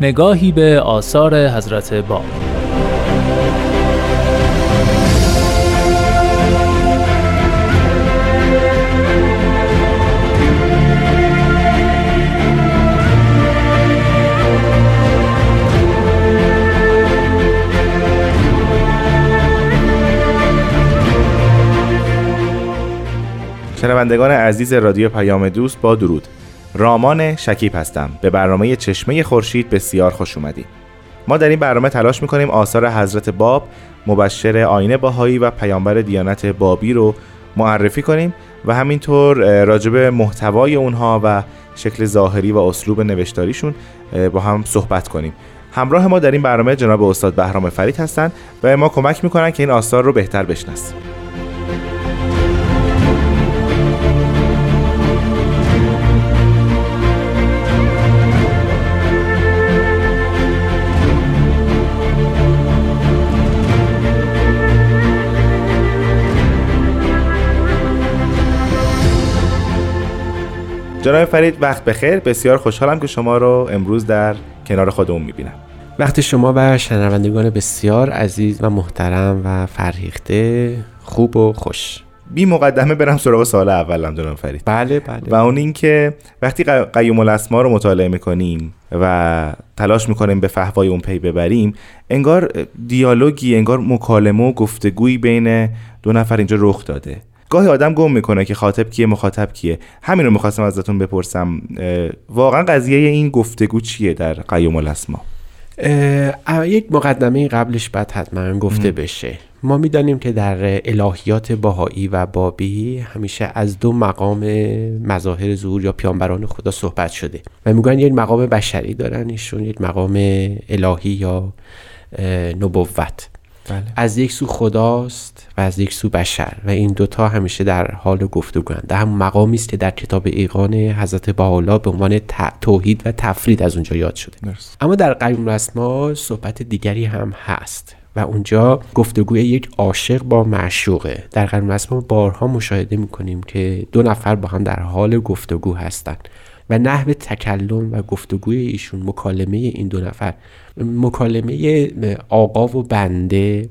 نگاهی به آثار حضرت باب شنوندگان عزیز رادیو پیام دوست با درود. رامان شکیب هستم. به برنامه چشمه خورشید بسیار خوش اومدید ما در این برنامه تلاش می‌کنیم آثار حضرت باب مبشر آینه باهایی و پیامبر دیانت بابی رو معرفی کنیم و همینطور راجب محتوای اونها و شکل ظاهری و اسلوب نوشتاریشون با هم صحبت کنیم. همراه ما در این برنامه جناب استاد بهرام فرید هستند و ما کمک می‌کنن که این آثار رو بهتر بشناسیم. جناب فرید وقت بخیر. بسیار خوشحالم که شما رو امروز در کنار خودمون می‌بینم. وقت شما و شنوندگان بسیار عزیز و محترم و فرهیخته خوب و خوش. بی مقدمه برم سراغ سال اولم جناب فرید. بله بله. و اون اینکه وقتی قیوم الاسما رو مطالعه می‌کنیم و تلاش می‌کنیم به فهوای اون پی ببریم انگار دیالوگی انگار مکالمه و گفتگویی بین دو نفر اینجا رخ داده. گاهی آدم گم می‌کنه که خاطب کیه مخاطب کیه. همین رو می‌خواستم ازتون بپرسم. واقعا قضیه این گفتگو چیه در قیوم الاسما؟ یک مقدمه قبلش باید حتما گفته بشه. ما می‌دانیم که در الهیات باهایی و بابی همیشه از دو مقام مظاهر ظهور یا پیانبران خدا صحبت شده. و میگن یک مقام بشری دارن ایشون یک مقام الهی یا نبوت. بله. از یک سو خداست و از یک سو بشر و این دوتا همیشه در حال گفتگوند در هم مقامی است که در کتاب ایقان حضرت بحالا به عنوان توحید و تفرید از اونجا یاد شده. اما در قیوم رسما صحبت دیگری هم هست و اونجا گفتگوی یک عاشق با معشوقه. در قیوم رسما بارها مشاهده می‌کنیم که دو نفر با هم در حال گفتگو هستند. و نحو تکلم و گفتگوی ایشون مکالمه این دو نفر مکالمه آقا و بنده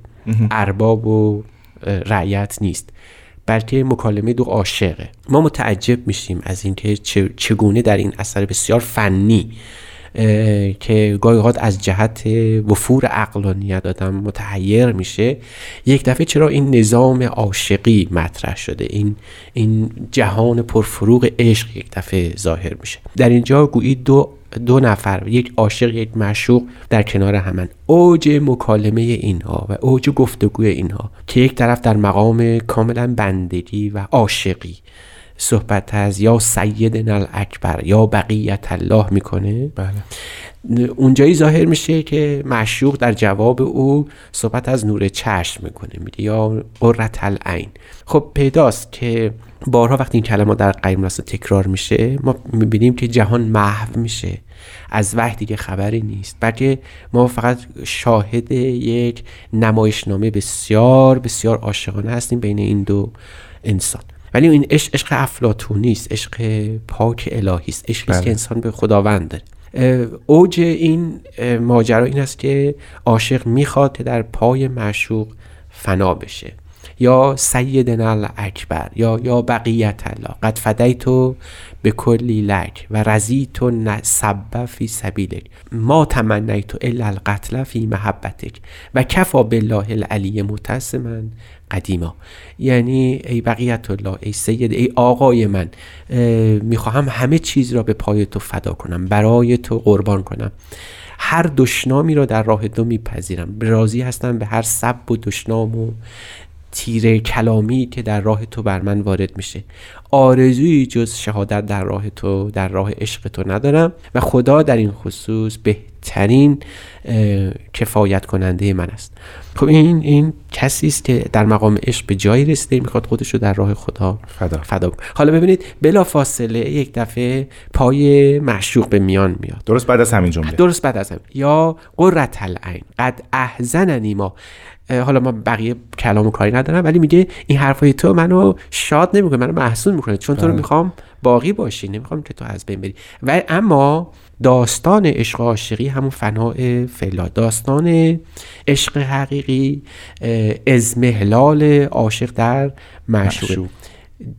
ارباب و رعیت نیست بلکه مکالمه دو عاشقه. ما متعجب میشیم از اینکه چگونه در این اثر بسیار فنی که گاهی از جهت وفور عقلانیت آدم متحیر میشه یک دفعه چرا این نظام عاشقی مطرح شده؟ این این جهان پرفروغ عشق یک دفعه ظاهر میشه. در اینجا گویی دو دو نفر یک عاشق یک معشوق در کنار همن. اوج مکالمه اینها و اوج گفتگوی اینها که یک طرف در مقام کاملا بندگی و عاشقی صحبت از یا سیدنا اکبر یا بقیت الله می‌کنه. بله. اونجایی ظاهر میشه که معشوق در جواب او صحبت از نور چشم می‌کنه میگه یا قرت العین. خب پیداست که بارها وقتی این کلمه در قیم تکرار میشه ما می‌بینیم که جهان محو میشه. از وحی دیگه خبری نیست بلکه ما فقط شاهد یک نمایشنامه بسیار بسیار عاشقانه هستیم بین این دو انسان. ولی این عشق عشق افلاطونی است عشق پاک الهی است عشقی است که بله. انسان به خداوند داره اوج این ماجرا این است که عاشق می‌خواد که در پای معشوق فنا بشه یا سیدنا اکبر یا یا بقیت الله. قد فدیتو به کلی لک و رزیت سبب فی سبیلک. ما تمنیت الا القتل فی محبتک. و کفا بالله العلی متسما قدیما. یعنی ای بقیت الله ای سید ای آقای من می‌خواهم همه چیز را به پای تو فدا کنم برای تو قربان کنم. هر دشنامی را در راه تو میپذیرم. راضی هستم به هر سب و دشنام و تیر کلامی که در راه تو بر من وارد میشه. آرزویی جز شهادت در راه تو در راه عشق تو ندارم و خدا در این خصوص به بهترین کفایت کننده من است. خب این این کسی است که در مقام عشق به جایی رسیده می‌خواد خودش رو در راه خدا فدا. فدا. حالا ببینید بلا فاصله یک دفعه پای معشوق به میان میاد. درست بعد از همین جمله. درست بعد از هم یا قرت العین قد احزننی ما. حالا ما بقیه کلام و کاری ندارم ولی میگه این حرفای تو منو شاد نمی‌کنه منو محزون می‌کنه. چون تو رو می‌خوام باقی باشی نمی‌خوام که تو از بین بری. و اما داستان عشق عاشقی همون فناع فلا داستان عشق حقیقی ازمهلال عاشق در معشوق.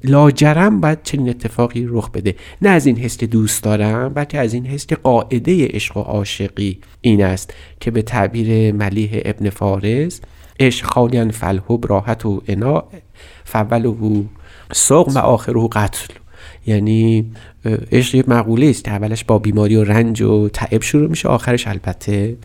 لاجرم باید چنین اتفاقی رخ بده. نه از این حس که دوست دارم بلکه از این حس که قاعده عشق و عاشقی این است که به تعبیر ملیح ابن فارس عشق خالیان فلحب راحت و انا فوله سقم و آخره قتل. یعنی عشق یک مقوله است که اولش با بیماری و رنج و تعب شروع میشه آخرش البته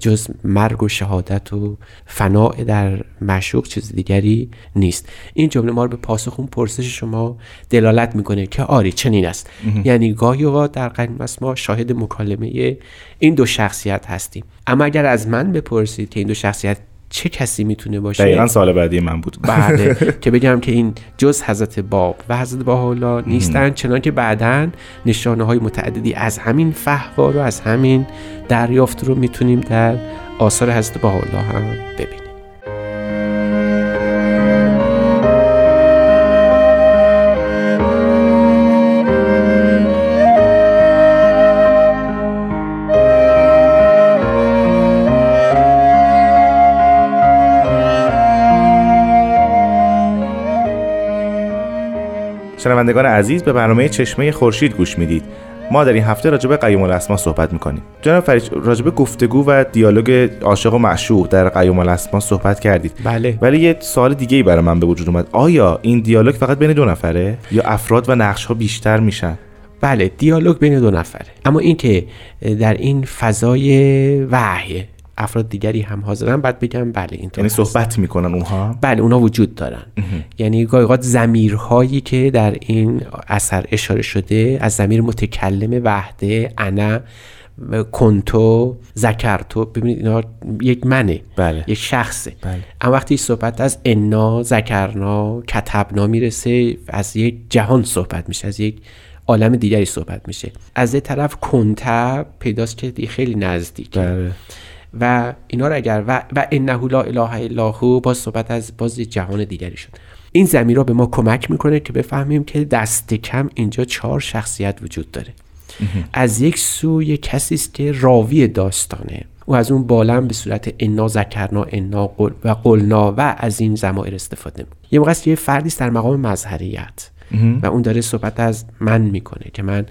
جز مرگ و شهادت و فناع در معشوق چیز دیگری نیست. این جمله ما رو به پاسخ اون پرسش شما دلالت می‌کنه که آری چنین است. یعنی گاهی اوقات در است ما شاهد مکالمه این دو شخصیت هستیم. اما اگر از من بپرسید که این دو شخصیت چه کسی می‌تونه باشه؟ دقیقا سال بعدی من بود. بله که بگم که این جز حضرت باب و حضرت بهاءالله نیستن چنان که بعدا نشانه های متعددی از همین فهوا رو از همین دریافت رو می‌تونیم در آثار حضرت بهاءالله هم ببینیم. شنوندگان عزیز به برنامه چشمه خورشید گوش می‌دید. ما در این هفته راجع به قیوم الاسما صحبت می‌کنیم. جناب فرید راجع به گفتگو و دیالوگ عاشق و معشوق در قیوم الاسما صحبت کردید. بله. ولی یه سوال دیگه ای برای من به وجود اومد. آیا این دیالوگ فقط بین دو نفره؟ یا افراد و نقش ها بیشتر میشن؟ بله دیالوگ بین دو نفره. اما اینکه در این فضای وحی افراد دیگری هم حاضرن. بعد بگم بله اینطور یعنی هست. صحبت می‌کنن اونها؟ بله اونا وجود دارن. یعنی گاهی اوقات زمیرهایی که در این اثر اشاره شده از زمیر متکلم وحده انا کنتو ذکرتو ببینید اینا یک منه. بله. یک شخصه. بله. اما وقتی صحبت از انا ذکرنا کتبنا می‌رسه از یک جهان صحبت میشه از یک عالم دیگری صحبت میشه. از یه طرف کنتب پیداست که خیلی نزدیک بله. و اینا رو اگر و, و انه لا اله الا هو باز صحبت از باز جهان دیگری شد. این زمین به ما کمک می‌کنه که بفهمیم که دست کم اینجا چهار شخصیت وجود داره. از یک سو یک کسی است که راوی داستانه. و از اون بالا به صورت انا ذکرنا انا قل و قلنا و از این زمایر استفاده می‌کنه یه موقع است که یه فردی است در مقام مظهریت. و اون داره صحبت از من می‌کنه که من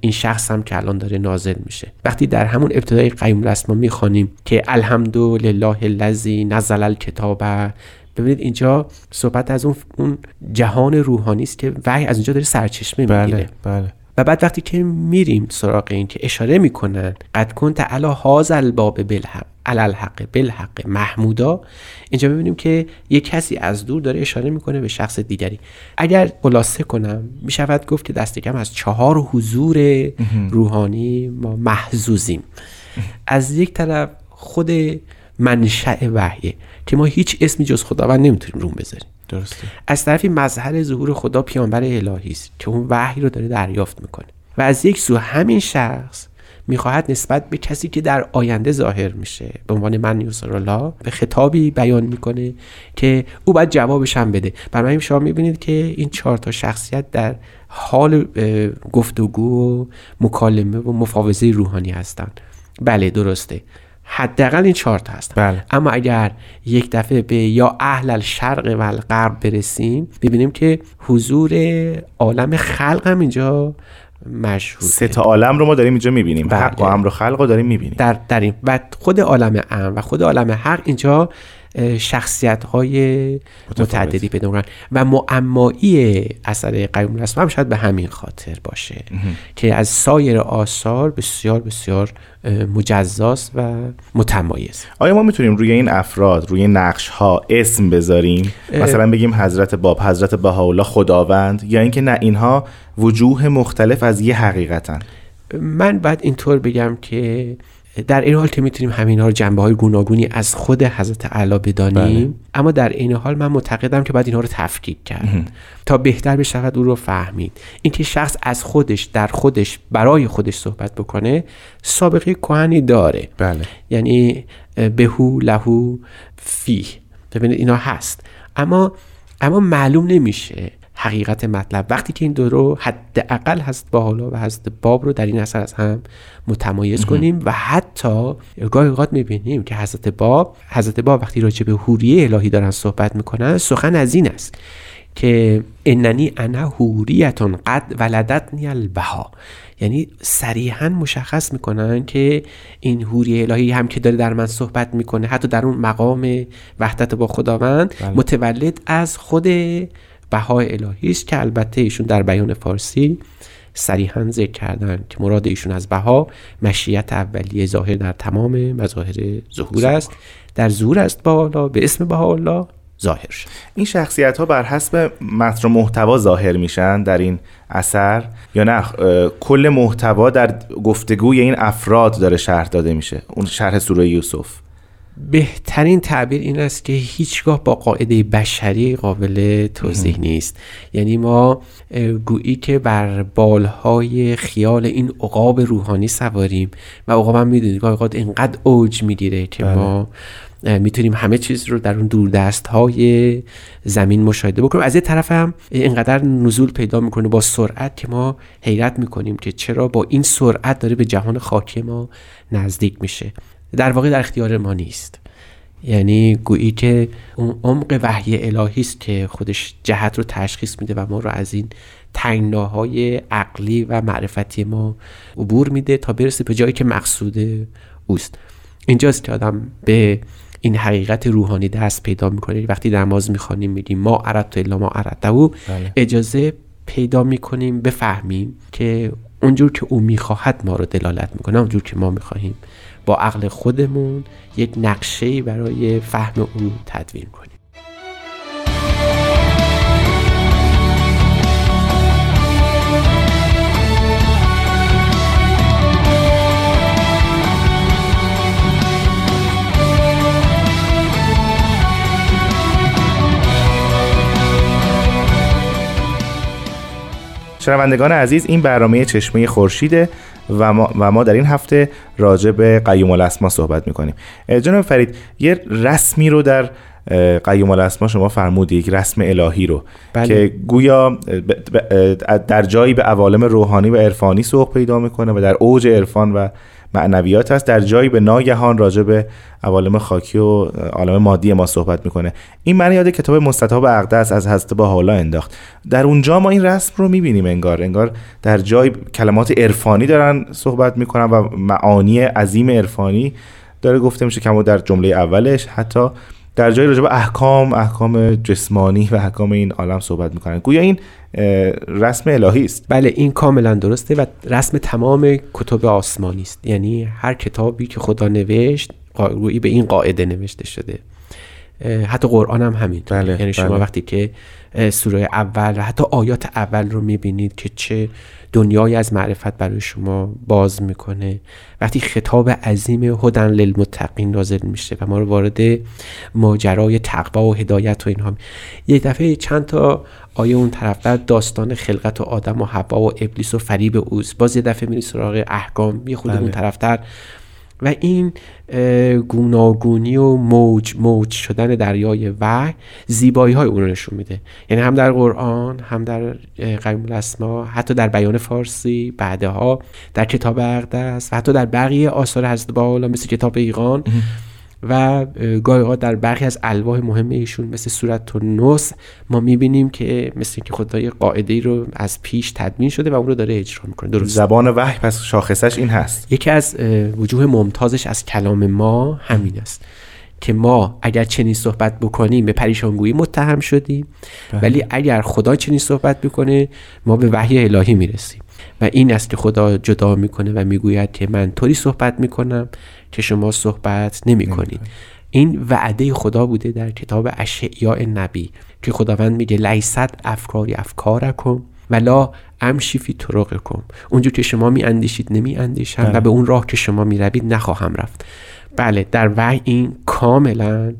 این شخص هم که الان داره نازل میشه. وقتی در همون ابتدای قیوم الاسما می‌خوانیم که الحمدلله الذی نزل الکتاب. ببینید اینجا صحبت از اون اون جهان روحانی است که وحی از اینجا داره سرچشمه می‌گیره. بله. بله و بعد وقتی که میریم سراغ این که اشاره می‌کنن قد کنت علا هاز الباب بالحق. الحق بالحق محمودا. اینجا ببینیم که یک کسی از دور داره اشاره می‌کنه به شخص دیگری. اگر خلاصه کنم می‌شود گفت که دست کم از چهار حضور روحانی ما محزوزیم از یک طرف خود منشأ وحیه که ما هیچ اسمی جز خداوند نمی‌تونیم روم بذاریم. درسته. از طرفی مظهر ظهور خدا پیامبر الهی است که اون وحی رو داره دریافت می‌کنه. و از یک سو همین شخص می‌خواهد نسبت به کسی که در آینده ظاهر میشه. به عنوان من یوسر الله به خطابی بیان می‌کنه که او باید جوابش هم بده. برای شما می‌بینید که این چهار تا شخصیت در حال گفتگو و مکالمه و مفاوضه روحانی هستند. بله درسته. حداقل این چهار تا هستن. بله. اما اگر یک دفعه به یا اهل الشرق و الغرب برسیم ببینیم که حضور عالم خلق هم اینجا مشهوده. سه تا عالم رو ما داریم اینجا می‌بینیم. بله. حق و امر و خلق رو داریم می‌بینیم. در, در این. و خود عالم امر و خود عالم حق اینجا شخصیت های متعددی پیدا می‌کنن. و معمایی اثر قیوم الاسما هم شاید به همین خاطر باشه که از سایر آثار بسیار بسیار مجزاست و متمایز. آیا ما می‌تونیم روی این افراد روی نقش ها اسم بذاریم؟ مثلا بگیم حضرت باب حضرت بهاءالله خداوند یا اینکه نه اینها وجوه مختلف از یه حقیقتن. من باید اینطور بگم که در این حال که می‌تونیم همین ها رو جنبه های گوناگونی از خود حضرت اعلی بدانیم بله. اما در این حال من معتقدم که باید اینها رو تفکیک کرد. تا بهتر بشود او رو فهمید. اینکه شخص از خودش در خودش برای خودش صحبت بکنه سابقه کهنی داره. بله. یعنی بهو لهو فی ببینید اینا هست. اما اما معلوم نمیشه حقیقت مطلب. وقتی که این دو رو حداقل هست با حالا و هست باب رو در این اثر از هم متمایز کنیم و حتی گاهی اوقات می‌بینیم که حضرت باب حضرت باب وقتی راجع به حوریه الهی دارن صحبت می‌کنن سخن از این است که اننی انا حوریتون قد ولدتنی البها یعنی صریحا مشخص می‌کنن که این حوری الهی هم که داره در من صحبت می‌کنه حتی در اون مقام وحدت با خداوند بله. متولد از خود بهای الهی است که البته ایشون در بیان فارسی صریحا ذکر کردن که مراد ایشون از بها مشیت اولیه ظاهر در تمام مظاهر ظهور است. در ظهور است الله به اسم بهاءالله ظاهر شد. این شخصیت ها بر حسب متن و محتوا ظاهر میشن در این اثر یا نه؟ کل محتوا در گفتگوی این افراد داره شرح داده میشه. اون شرح سوره یوسف. بهترین تعبیر این است که هیچگاه با قاعده بشری قابل توضیح نیست. یعنی ما گویی که بر بالهای خیال این عقاب روحانی سواریم و عقاب هم می‌دونید اوقات اینقدر اوج می‌گیره که ما اه، می‌تونیم همه چیز رو در اون دوردست های زمین مشاهده بکنیم. از یه طرف هم اینقدر نزول پیدا می‌کنه با سرعت که ما حیرت می‌کنیم که چرا با این سرعت داره به جهان خاکی ما نزدیک میشه. در واقع در اختیار ما نیست. یعنی گویی که اون عمق وحی الهی است که خودش جهت رو تشخیص میده و ما رو از این تنگناهای عقلی و معرفتی ما عبور میده تا برسه به جایی که مقصود اوست. اینجاست که آدم به این حقیقت روحانی دست پیدا می‌کنه. وقتی نماز می‌خوانیم میگیم ما اردت الا ما اردته بله. اجازه پیدا می‌کنیم بفهمیم که اونجور که او می‌خواهد ما رو دلالت می‌کنه اونجور که ما می‌خواهیم با عقل خودمون یک نقشه برای فهم او تدوین کنیم. شنوندگان عزیز این برنامه چشمه خورشیده. و ما, و ما در این هفته راجع به قیوم الاسما صحبت می‌کنیم جناب فرید یه رسمی رو در قیوم الاسما شما فرمودی یک رسم الهی رو بله. که گویا در جایی به عوالم روحانی و عرفانی سوق پیدا می‌کنه و در اوج عرفان و معنویات هست در جایی به ناگهان راجع به عوالم خاکی و عالم مادی ما صحبت می‌کنه. این من یاد کتاب مستطاب اقدس از حضرت با حالا انداخت. در اونجا ما این رسم رو می‌بینیم انگار انگار در جای کلمات عرفانی دارن صحبت می‌کنن و معانی عظیم عرفانی داره گفته میشه که در جمله اولش حتی در جای راجع به احکام احکام جسمانی و احکام این عالم صحبت می‌کنن. گویا این رسم الهی است. بله این کاملا درسته و رسم تمام کتب آسمانی است. یعنی هر کتابی که خدا نوشت گویی به این قاعده نوشته شده. حتی قرآن هم همینطور بله، یعنی شما بله. وقتی که سوره اول و حتی آیات اول رو می‌بینید که چه دنیای از معرفت برای شما باز می‌کنه وقتی خطاب عظیم هدن للمتقین نازل میشه و ما رو وارد ماجرای تقوا و هدایت و اینها یه دفعه چند تا آیه اون طرفتر داستان خلقت و آدم و حوا و ابلیس و فریب اوست باز یه دفعه میری سراغ احکام یه خود بله. اون طرفتر و این گوناگونی و موج موج شدن دریای وحی زیبایی های اون رو نشون میده. یعنی هم در قرآن هم در اه، قیوم الاسما حتی در بیان فارسی بعدها در کتاب اقدس و حتی در بقیه آثار حضرت بهاءالله مثل کتاب ایقان. و اه، گاهی اوقات در برخی از الواح مهم ایشون مثل صورت النص ما می‌بینیم که مثل اینکه خدا یه قاعده ای رو از پیش تدوین شده و اون رو داره اجرا می‌کنه. درست. زبان وحی پس شاخصش این هست. یکی از وجوه ممتازش از کلام ما همین است که ما اگر چنین صحبت بکنیم به پریشانگویی متهم شدیم ولی اگر خدا چنین صحبت بکنه ما به وحی الهی می‌رسیم. و این است که خدا جدا می‌کنه و می‌گوید که من طوری صحبت می‌کنم که شما صحبت نمی‌کنید. این وعده خدا بوده در کتاب اشعیاء نبی که خداوند میگه لیست افکاری افکارکم ولا امشی فی طرقکم. اونجور که شما می اندیشید نمی اندیشم بله. و به اون راه که شما می روید نخواهم رفت. بله در وحی این کاملا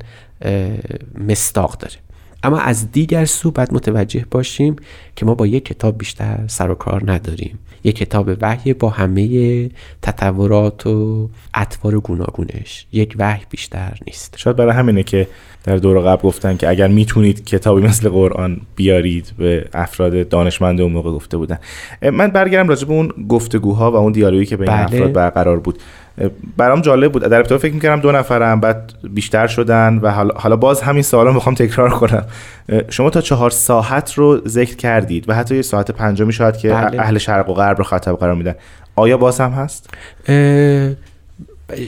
مستاق داره. اما از دیگر سو باید متوجه باشیم که ما با یک کتاب بیشتر سر و کار نداریم. یک کتاب وحی با همه تطورات و اطوار گوناگونش. یک وحی بیشتر نیست. شاید برای همینه که در دور قبل گفتن که اگر می‌تونید کتابی مثل قرآن بیارید به افراد دانشمند اون موقع گفته بودن. من برگردم راجع به اون گفتگوها و اون دیالوگی که بین بله. افراد برقرار بود. برام جالب بود. در ابتدا فکر می‌کردم دو نفرم بعد بیشتر شدن و حالا, باز همین سوالا می‌خوام تکرار کنم. شما تا چهار ساعت رو ذکر کردید و حتی یه ساعت پنجمی شاید که بله. اهل شرق و غرب رو خطاب قرار میدن. آیا باز هم هست؟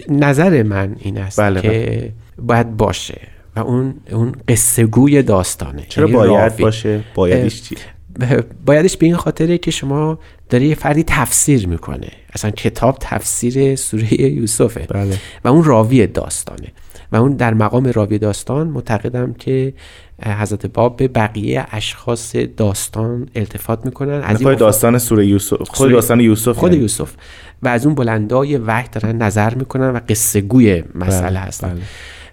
نظر من این است بله، که باید باشه و اون اون قصه گوی داستانه. چرا یعنی باید راوی. باشه؟ بایدش چی؟ بایدش به این خاطره که شما داری یه فردی تفسیر می‌کنه اصلا کتاب تفسیر سوره یوسفه بله. و اون راوی داستانه و اون در مقام راوی داستان معتقدم که حضرت باب به بقیه اشخاص داستان التفات می‌کنن از خود این داستان سوره یوسف خود سوره- داستان یوسف خود یعنی. یوسف و از اون بلندای وحی دارن نظر می‌کنن و قصه گوی مسئله بله، هستن بله.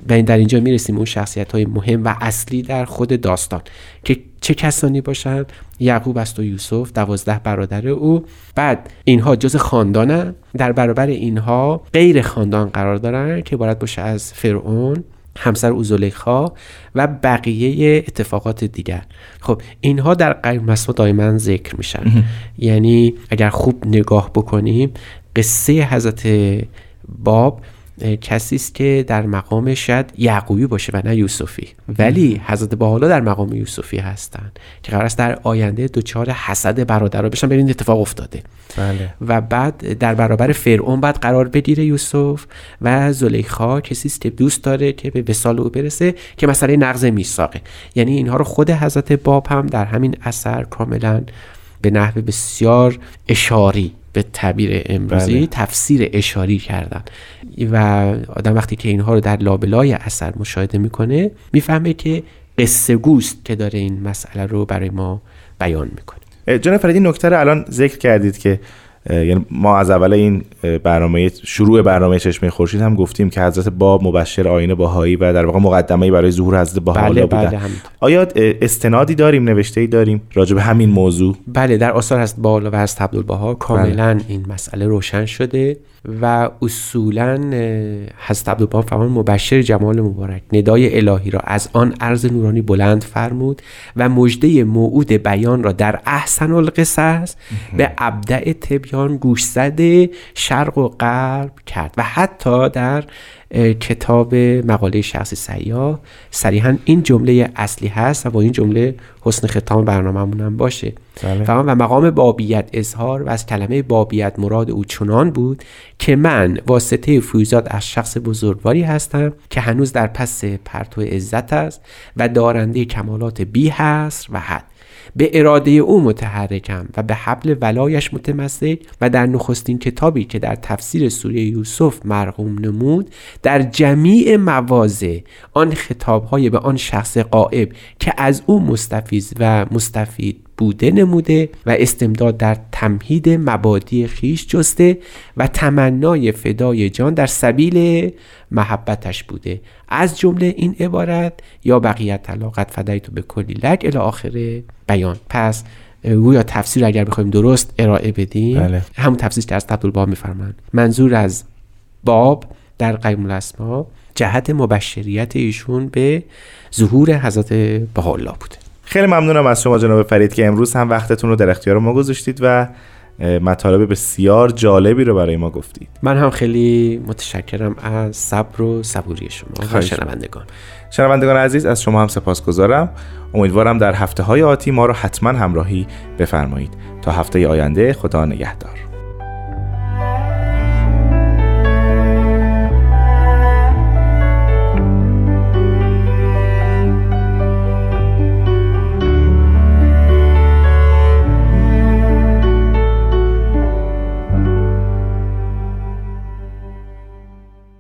و در اینجا می‌رسیم اون شخصیت های مهم و اصلی در خود داستان که چه کسانی باشند یعقوب است و یوسف دوازده برادر او. بعد اینها جز خاندانن در برابر اینها غیر خاندان قرار دارن که عبارت باشه از فرعون همسر او زلیخا و بقیه اتفاقات دیگر. خب اینها در قیم مسما دائما ذکر میشن. یعنی اگر خوب نگاه بکنیم قصه حضرت باب کسی است که در مقام شاید یعقوبی باشه و نه یوسفی. ولی حضرت باحالا در مقام یوسفی هستند که قرار است در آینده دچار حسد برادرها بشن. ببینید اتفاق افتاده. بله. و بعد در برابر فرعون بعد قرار بگیره یوسف و زلیخا کسی است که دوست داره که به وصال او برسه که مسئله نقض میثاقه. یعنی اینها رو خود حضرت باب هم در همین اثر کاملا به نحو بسیار اشاری به تعبیر امروزی بله. تفسیر اشاری کردن و آدم وقتی که اینها رو در لابلای اثر مشاهده می‌کنه می‌فهمه که قصه گوست که داره این مسئله رو برای ما بیان می‌کنه جناب فریدی نکته رو الان ذکر کردید که یعنی ما از اول این برنامه شروع برنامه چشمه خورشید هم گفتیم که حضرت باب مبشر آینه باهایی و در واقع مقدمه برای ظهور حضرت بله بهاءالله بله بودن همینطور. آیا استنادی داریم نوشته ای داریم راجع به همین موضوع بله در آثار هست بالا و از عبدالبها کاملا بله. این مسئله روشن شده و اصولا حضرت عبدالبها فرمان مبشر جمال مبارک ندای الهی را از آن عرض نورانی بلند فرمود و مژده موعود بیان را در احسن القصص به ابدع تبیان گوشزد شرق و غرب کرد و حتی در کتاب مقاله شخصی سیاه. صریحا این جمله اصلی هست و با این جمله حسن ختام برنامه‌مون هم باشه. بله. و مقام بابیت اظهار و از کلمه بابیت مراد او چنان بود که من واسطه فیوزات از شخص بزرگواری هستم که هنوز در پس پرتو عزت است و دارنده کمالات بی حصر و حد. به اراده او متحرکم و به حبل ولایش متمسک و در نخستین کتابی که در تفسیر سوره یوسف مرقوم نمود در جمیع مواضع آن خطابهای به آن شخص قائب که از او مستفیض و مستفید بوده نموده و استمداد در تمهید مبادی خیش جسته و تمنای فدای جان در سبیل محبتش بوده. از جمله این عبارت یا بقیت طلاقت فدیتو به کلی لک الی آخر بیان. پس گویا تفسیر اگر بخوایم درست ارائه بدیم. بله. همون تفسیر که از عبدالباب میفرمند منظور از باب در قیم الاسما جهت مبشریت ایشون به ظهور حضرت بهاءالله بوده. خیلی ممنونم از شما جناب فرید که امروز هم وقتتون رو در اختیار ما گذاشتید و مطالب بسیار جالبی رو برای ما گفتید. من هم خیلی متشکرم از صبر و صبوری شما و شنوندگان. شنوندگان عزیز از شما هم سپاسگزارم. امیدوارم در هفته های آتی ما رو حتما همراهی بفرمایید. تا هفته آینده خدا نگهدار.